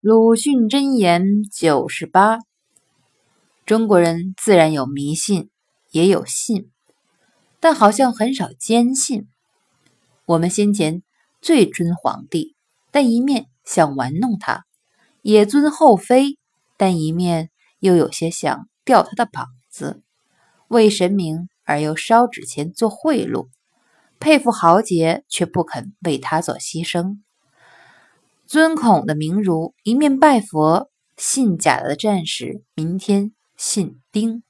鲁迅箴言九十八：中国人自然有迷信，也有信，但好像很少坚信。我们先前最尊皇帝，但一面想玩弄他；也尊后妃，但一面又有些想吊他的膀子。为神明而又烧纸钱做贿赂，佩服豪杰却不肯为他做牺牲。尊孔的名儒，一面拜佛，信假的战士，明天信丁。